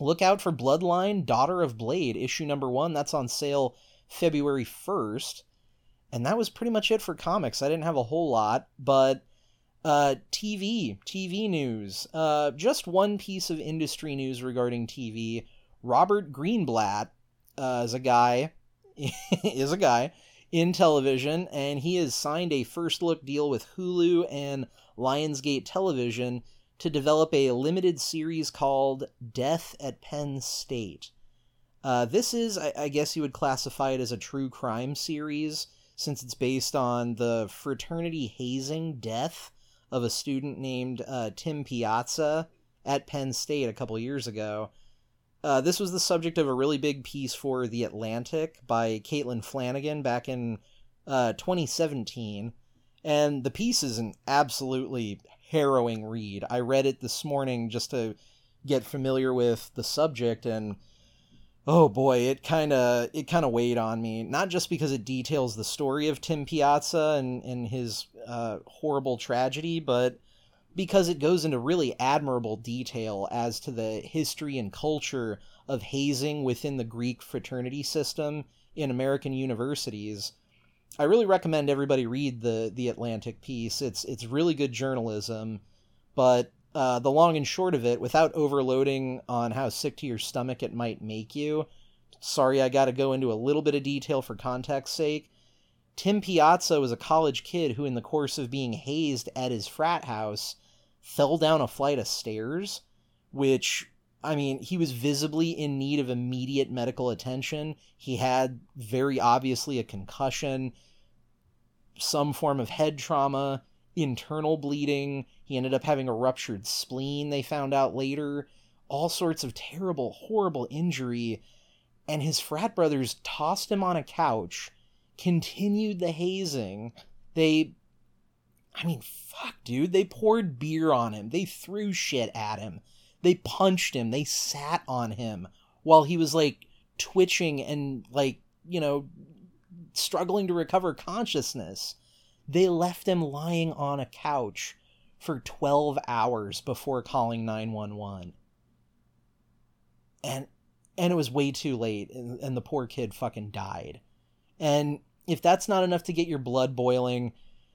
look out for Bloodline Daughter of Blade, issue number one. That's on sale February 1st. And that was pretty much it for comics. I didn't have a whole lot, but uh, TV, TV news. Uh, just one piece of industry news regarding TV. Robert Greenblatt uh, is a guy, is a guy in television, and he has signed a first look deal with Hulu and Lionsgate Television to develop a limited series called Death at Penn State. Uh, this is, I, I, guess you would classify it as a true crime series, since it's based on the fraternity hazing death of a student named uh, Tim Piazza at Penn State a couple years ago. Uh, this was the subject of a really big piece for The Atlantic by Caitlin Flanagan back in uh, 2017. And the piece is an absolutely harrowing read. I read it this morning just to get familiar with the subject and oh boy, it kind of it kind of weighed on me. Not just because it details the story of Tim Piazza and and his uh, horrible tragedy, but because it goes into really admirable detail as to the history and culture of hazing within the Greek fraternity system in American universities. I really recommend everybody read the the Atlantic piece. It's it's really good journalism, but uh, the long and short of it, without overloading on how sick to your stomach it might make you. Sorry, I got to go into a little bit of detail for context's sake. Tim Piazza was a college kid who, in the course of being hazed at his frat house, fell down a flight of stairs, which I mean, he was visibly in need of immediate medical attention. He had very obviously a concussion, some form of head trauma, internal bleeding. He ended up having a ruptured spleen, they found out later. All sorts of terrible, horrible injury. And his frat brothers tossed him on a couch, continued the hazing. They I mean, fuck, dude. They poured beer on him. They threw shit at him. They punched him. They sat on him while he was like twitching and like, you know, struggling to recover consciousness. They left him lying on a couch for 12 hours before calling 911. And and it was way too late and, and the poor kid fucking died. And if that's not enough to get your blood boiling,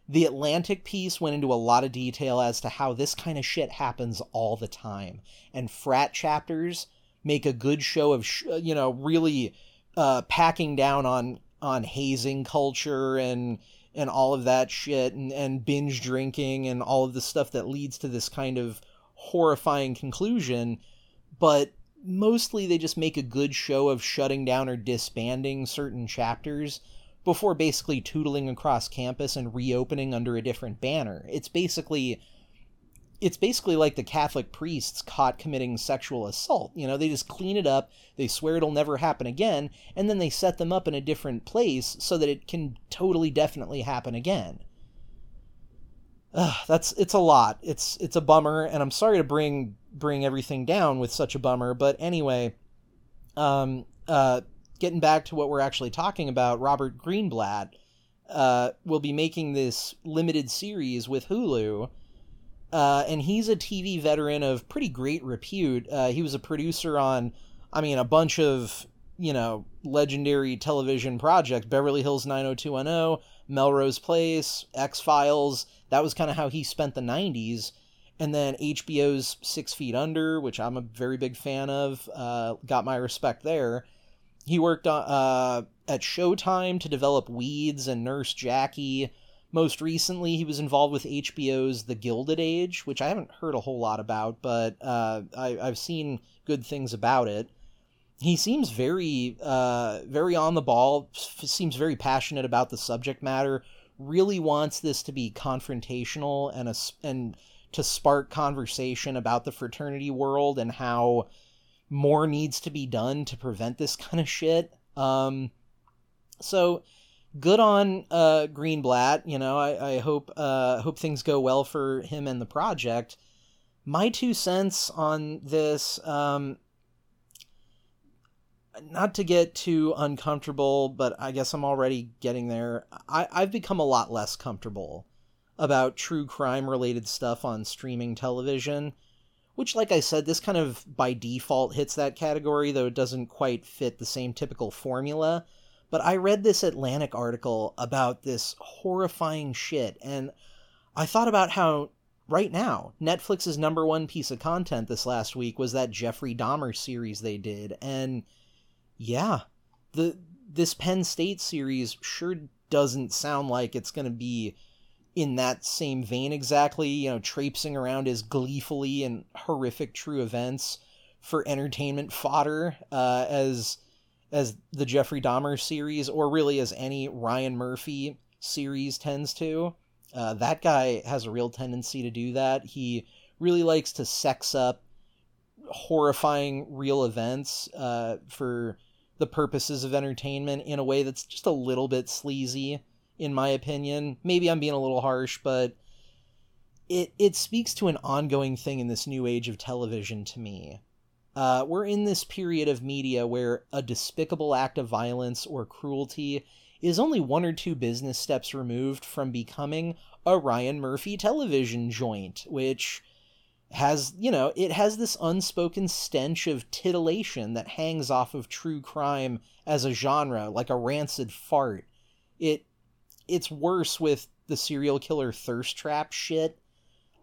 the Atlantic piece went into a lot of detail as to how this kind of shit happens all the time. And frat chapters make a good show of, sh- you know, really uh, packing down on on hazing culture and and all of that shit and, and binge drinking and all of the stuff that leads to this kind of horrifying conclusion. But mostly they just make a good show of shutting down or disbanding certain chapters before basically tootling across campus and reopening under a different banner. It's basically it's basically like the Catholic priests caught committing sexual assault. You know, they just clean it up, they swear it'll never happen again, and then they set them up in a different place so that it can totally definitely happen again. Ugh, that's it's a lot. It's it's a bummer, and I'm sorry to bring bring everything down with such a bummer. But anyway, um, uh, getting back to what we're actually talking about, Robert Greenblatt uh, will be making this limited series with Hulu. Uh, and he's a TV veteran of pretty great repute. Uh, he was a producer on, I mean, a bunch of, you know, legendary television projects Beverly Hills 90210, Melrose Place, X Files. That was kind of how he spent the 90s and then HBO's Six Feet Under, which I'm a very big fan of, uh, got my respect there. He worked uh, at Showtime to develop Weeds and Nurse Jackie. Most recently, he was involved with HBO's The Gilded Age, which I haven't heard a whole lot about, but uh, I, have seen good things about it. He seems very, uh, very on the ball. Seems very passionate about the subject matter. Really wants this to be confrontational and a and to spark conversation about the fraternity world and how more needs to be done to prevent this kind of shit. Um, so good on uh, Greenblatt. You know, I, I hope uh, hope things go well for him and the project. My two cents on this. Um, not to get too uncomfortable, but I guess I'm already getting there. I, I've become a lot less comfortable about true crime related stuff on streaming television. Which, like I said, this kind of by default hits that category, though it doesn't quite fit the same typical formula. But I read this Atlantic article about this horrifying shit, and I thought about how right now Netflix's number one piece of content this last week was that Jeffrey Dahmer series they did, and yeah, the this Penn State series sure doesn't sound like it's going to be in that same vein exactly, you know, traipsing around as gleefully and horrific true events for entertainment fodder uh, as as the Jeffrey Dahmer series, or really as any Ryan Murphy series tends to. Uh, that guy has a real tendency to do that. He really likes to sex up horrifying real events uh, for the purposes of entertainment in a way that's just a little bit sleazy in my opinion. Maybe I'm being a little harsh, but it it speaks to an ongoing thing in this new age of television to me. Uh, we're in this period of media where a despicable act of violence or cruelty is only one or two business steps removed from becoming a Ryan Murphy television joint, which has, you know, it has this unspoken stench of titillation that hangs off of true crime as a genre, like a rancid fart. It it's worse with the serial killer thirst trap shit.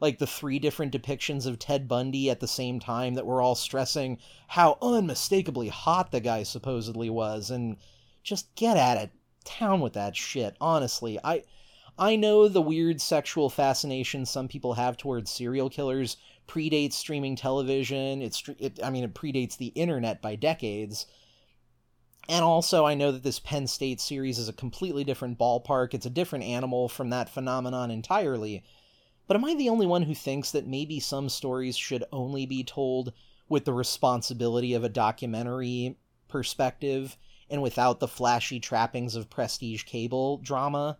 Like the three different depictions of Ted Bundy at the same time that were all stressing how unmistakably hot the guy supposedly was and just get at it town with that shit honestly. I i know the weird sexual fascination some people have towards serial killers predates streaming television. It's it, i mean it predates the internet by decades and also, I know that this Penn State series is a completely different ballpark. It's a different animal from that phenomenon entirely. But am I the only one who thinks that maybe some stories should only be told with the responsibility of a documentary perspective and without the flashy trappings of prestige cable drama?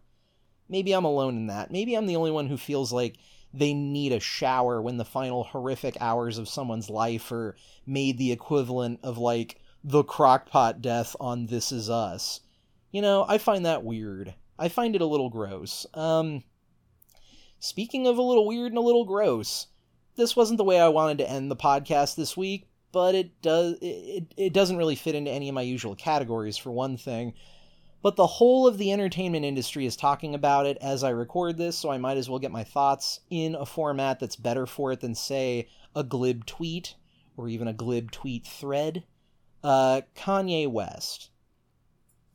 Maybe I'm alone in that. Maybe I'm the only one who feels like they need a shower when the final horrific hours of someone's life are made the equivalent of like the crockpot death on This Is Us. You know, I find that weird. I find it a little gross. Um, speaking of a little weird and a little gross, this wasn't the way I wanted to end the podcast this week, but it does it, it doesn't really fit into any of my usual categories for one thing. But the whole of the entertainment industry is talking about it as I record this, so I might as well get my thoughts in a format that's better for it than, say, a glib tweet or even a glib tweet thread. Uh, Kanye West.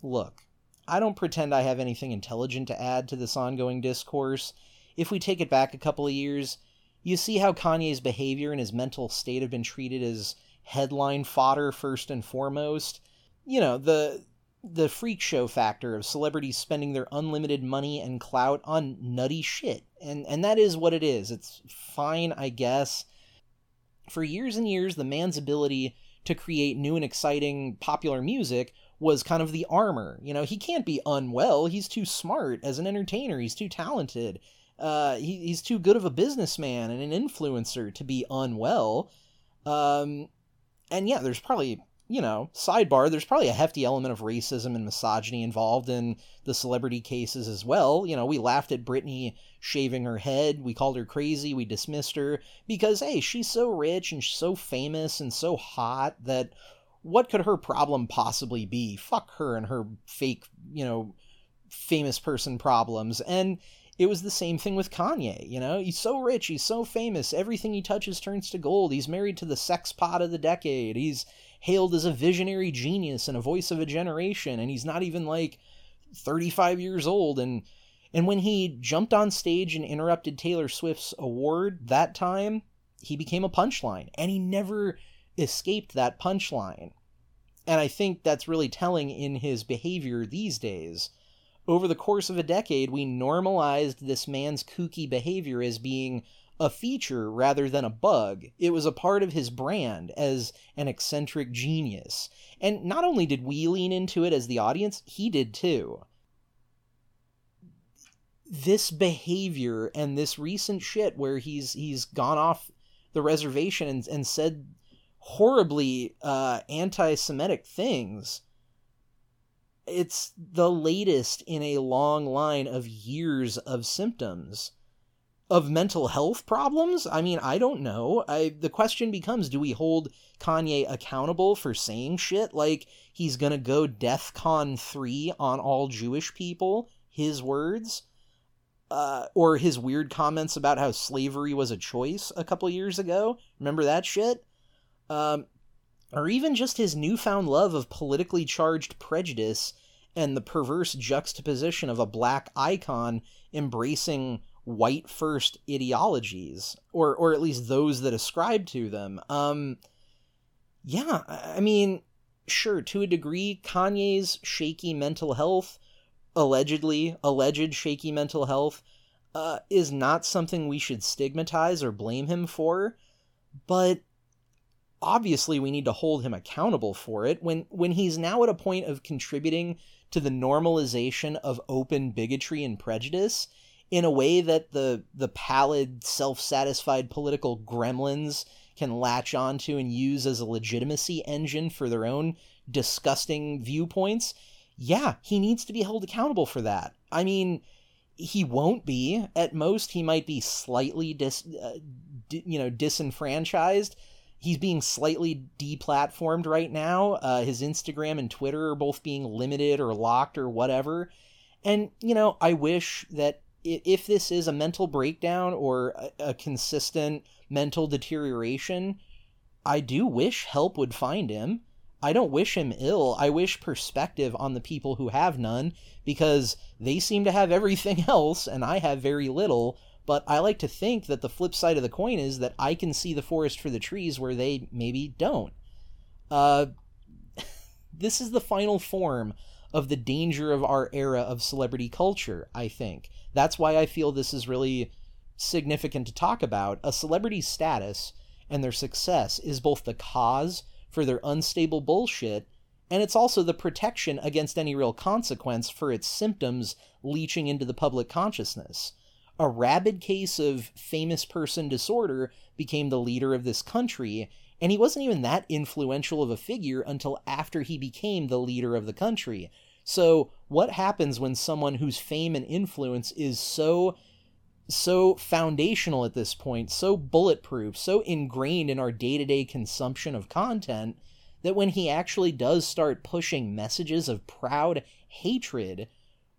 Look, I don't pretend I have anything intelligent to add to this ongoing discourse. If we take it back a couple of years, you see how Kanye's behavior and his mental state have been treated as headline fodder first and foremost. You know, the the freak show factor of celebrities spending their unlimited money and clout on nutty shit. And and that is what it is. It's fine, I guess. For years and years, the man's ability to create new and exciting popular music was kind of the armor. You know, he can't be unwell. He's too smart as an entertainer. He's too talented. Uh, he, he's too good of a businessman and an influencer to be unwell. Um, and yeah, there's probably you know, sidebar, there's probably a hefty element of racism and misogyny involved in the celebrity cases as well. You know, we laughed at Britney shaving her head, we called her crazy, we dismissed her because, hey, she's so rich and so famous and so hot that what could her problem possibly be? Fuck her and her fake, you know, famous person problems. And it was the same thing with Kanye, you know? He's so rich, he's so famous, everything he touches turns to gold. He's married to the sex pot of the decade. He's hailed as a visionary genius and a voice of a generation, and he's not even like 35 years old. And and when he jumped on stage and interrupted Taylor Swift's award that time, he became a punchline, and he never escaped that punchline. And I think that's really telling in his behavior these days. Over the course of a decade, we normalized this man's kooky behavior as being a feature rather than a bug. It was a part of his brand as an eccentric genius. And not only did we lean into it as the audience, he did too. This behavior and this recent shit where he's he's gone off the reservation and, and said horribly uh, anti-Semitic things. It's the latest in a long line of years of symptoms of mental health problems? I mean, I don't know. I the question becomes do we hold Kanye accountable for saying shit like he's going to go DEFCON 3 on all Jewish people, his words? Uh, or his weird comments about how slavery was a choice a couple years ago. Remember that shit? Um, or even just his newfound love of politically charged prejudice and the perverse juxtaposition of a black icon embracing white first ideologies or or at least those that ascribe to them um yeah i mean sure to a degree kanye's shaky mental health allegedly alleged shaky mental health uh, is not something we should stigmatize or blame him for but obviously we need to hold him accountable for it when when he's now at a point of contributing to the normalization of open bigotry and prejudice in a way that the the pallid, self-satisfied political gremlins can latch onto and use as a legitimacy engine for their own disgusting viewpoints, yeah, he needs to be held accountable for that. I mean, he won't be. At most, he might be slightly dis, uh, di, you know, disenfranchised. He's being slightly deplatformed right now. Uh, his Instagram and Twitter are both being limited or locked or whatever. And you know, I wish that if this is a mental breakdown or a, a consistent mental deterioration, I do wish help would find him. I don't wish him ill. I wish perspective on the people who have none because they seem to have everything else and I have very little. But I like to think that the flip side of the coin is that I can see the forest for the trees where they maybe don't. Uh, this is the final form of the danger of our era of celebrity culture, I think. That's why I feel this is really significant to talk about. A celebrity's status and their success is both the cause for their unstable bullshit and it's also the protection against any real consequence for its symptoms leaching into the public consciousness. A rabid case of famous person disorder became the leader of this country, and he wasn't even that influential of a figure until after he became the leader of the country. So, what happens when someone whose fame and influence is so so foundational at this point, so bulletproof, so ingrained in our day-to-day consumption of content that when he actually does start pushing messages of proud hatred,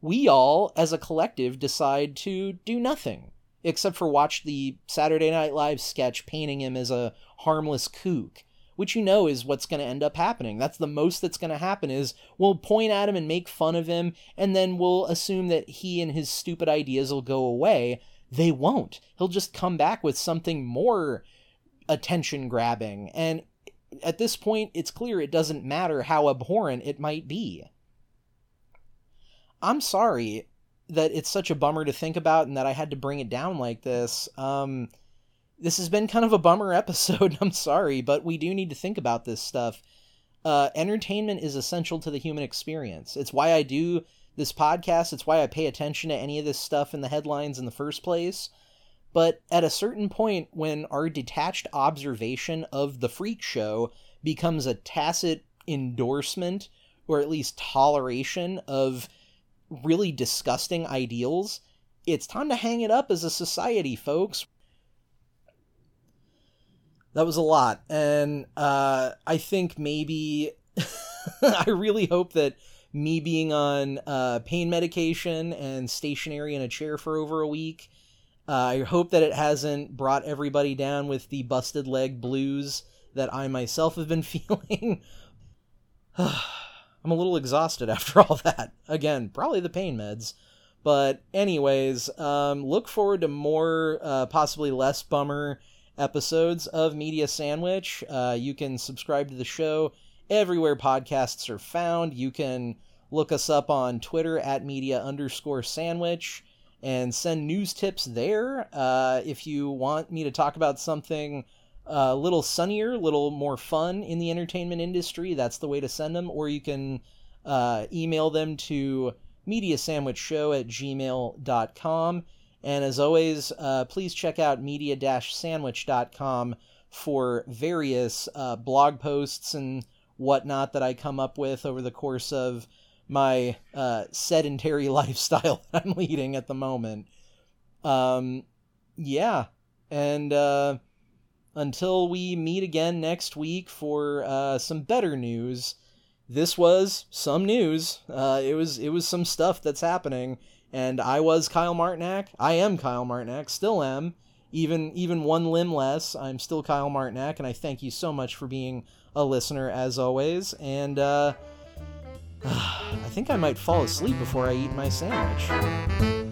we all as a collective decide to do nothing except for watch the Saturday Night Live sketch painting him as a harmless kook which you know is what's going to end up happening. That's the most that's going to happen is we'll point at him and make fun of him and then we'll assume that he and his stupid ideas will go away. They won't. He'll just come back with something more attention grabbing and at this point it's clear it doesn't matter how abhorrent it might be. I'm sorry that it's such a bummer to think about and that I had to bring it down like this. Um this has been kind of a bummer episode. I'm sorry, but we do need to think about this stuff. Uh, entertainment is essential to the human experience. It's why I do this podcast. It's why I pay attention to any of this stuff in the headlines in the first place. But at a certain point, when our detached observation of the freak show becomes a tacit endorsement or at least toleration of really disgusting ideals, it's time to hang it up as a society, folks that was a lot. And uh, i think maybe i really hope that me being on uh, pain medication and stationary in a chair for over a week uh, i hope that it hasn't brought everybody down with the busted leg blues that i myself have been feeling. I'm a little exhausted after all that. Again probably the pain meds. But anyways um, look forward to more uh, possibly less bummer episodes of Media Sandwich. Uh, you can subscribe to the show everywhere podcasts are found. You can look us up on Twitter at media underscore sandwich and send news tips there. Uh, if you want me to talk about something a little sunnier, a little more fun in the entertainment industry, that's the way to send them. Or you can uh, email them to mediasandwichshow at gmail.com. And as always, uh, please check out media sandwich.com for various uh, blog posts and whatnot that I come up with over the course of my uh, sedentary lifestyle that I'm leading at the moment. Um, yeah. And uh, until we meet again next week for uh, some better news, this was some news. Uh, it was it was some stuff that's happening and I was Kyle Martinak. I am Kyle Martinak, still am. Even even one limb less, I'm still Kyle Martinak, and I thank you so much for being a listener as always. And uh, I think I might fall asleep before I eat my sandwich.